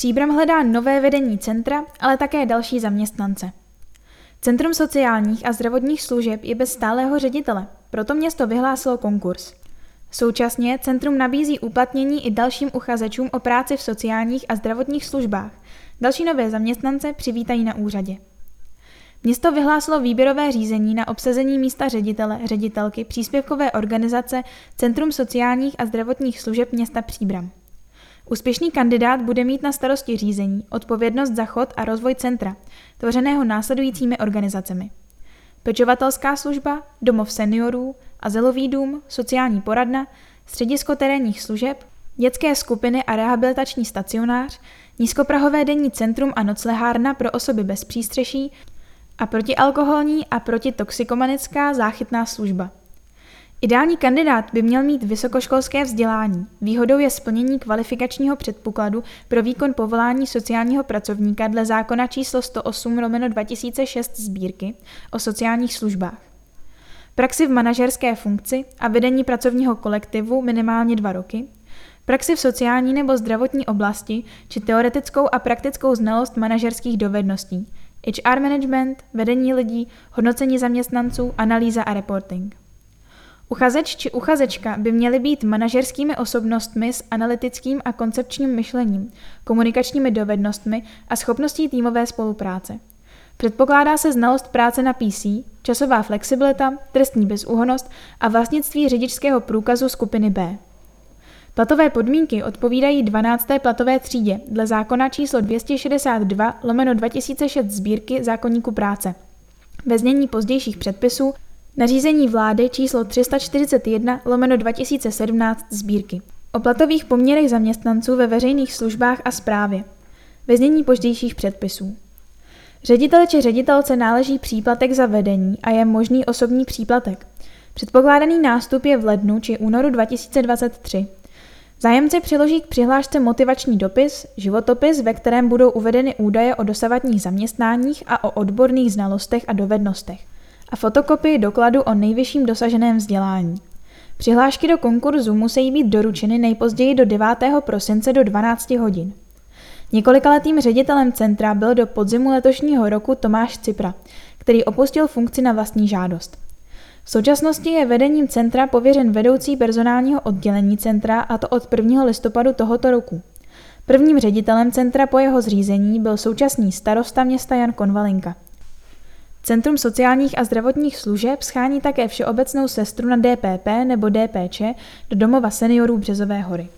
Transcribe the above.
Příbram hledá nové vedení centra, ale také další zaměstnance. Centrum sociálních a zdravotních služeb je bez stálého ředitele, proto město vyhlásilo konkurs. Současně centrum nabízí uplatnění i dalším uchazečům o práci v sociálních a zdravotních službách. Další nové zaměstnance přivítají na úřadě. Město vyhlásilo výběrové řízení na obsazení místa ředitele, ředitelky příspěvkové organizace Centrum sociálních a zdravotních služeb města Příbram. Úspěšný kandidát bude mít na starosti řízení, odpovědnost za chod a rozvoj centra, tvořeného následujícími organizacemi. Pečovatelská služba, domov seniorů, azylový dům, sociální poradna, středisko terénních služeb, dětské skupiny a rehabilitační stacionář, nízkoprahové denní centrum a noclehárna pro osoby bez přístřeší a protialkoholní a protitoxikomanická záchytná služba. Ideální kandidát by měl mít vysokoškolské vzdělání. Výhodou je splnění kvalifikačního předpokladu pro výkon povolání sociálního pracovníka dle zákona číslo 108 romeno 2006 sbírky o sociálních službách. Praxi v manažerské funkci a vedení pracovního kolektivu minimálně dva roky, praxi v sociální nebo zdravotní oblasti či teoretickou a praktickou znalost manažerských dovedností, HR management, vedení lidí, hodnocení zaměstnanců, analýza a reporting. Uchazeč či uchazečka by měly být manažerskými osobnostmi s analytickým a koncepčním myšlením, komunikačními dovednostmi a schopností týmové spolupráce. Předpokládá se znalost práce na PC, časová flexibilita, trestní bezúhonost a vlastnictví řidičského průkazu skupiny B. Platové podmínky odpovídají 12. platové třídě dle zákona číslo 262 lomeno 2006 sbírky zákonníku práce. Ve znění pozdějších předpisů Nařízení vlády číslo 341 lomeno 2017 sbírky. O platových poměrech zaměstnanců ve veřejných službách a správě. Ve znění pozdějších předpisů. Ředitel či ředitelce náleží příplatek za vedení a je možný osobní příplatek. Předpokládaný nástup je v lednu či únoru 2023. Zájemci přiloží k přihlášce motivační dopis, životopis, ve kterém budou uvedeny údaje o dosavadních zaměstnáních a o odborných znalostech a dovednostech a fotokopii dokladu o nejvyšším dosaženém vzdělání. Přihlášky do konkurzu musí být doručeny nejpozději do 9. prosince do 12 hodin. Několikaletým ředitelem centra byl do podzimu letošního roku Tomáš Cipra, který opustil funkci na vlastní žádost. V současnosti je vedením centra pověřen vedoucí personálního oddělení centra a to od 1. listopadu tohoto roku. Prvním ředitelem centra po jeho zřízení byl současný starosta města Jan Konvalinka. Centrum sociálních a zdravotních služeb schání také všeobecnou sestru na DPP nebo DPČ do domova seniorů Březové hory.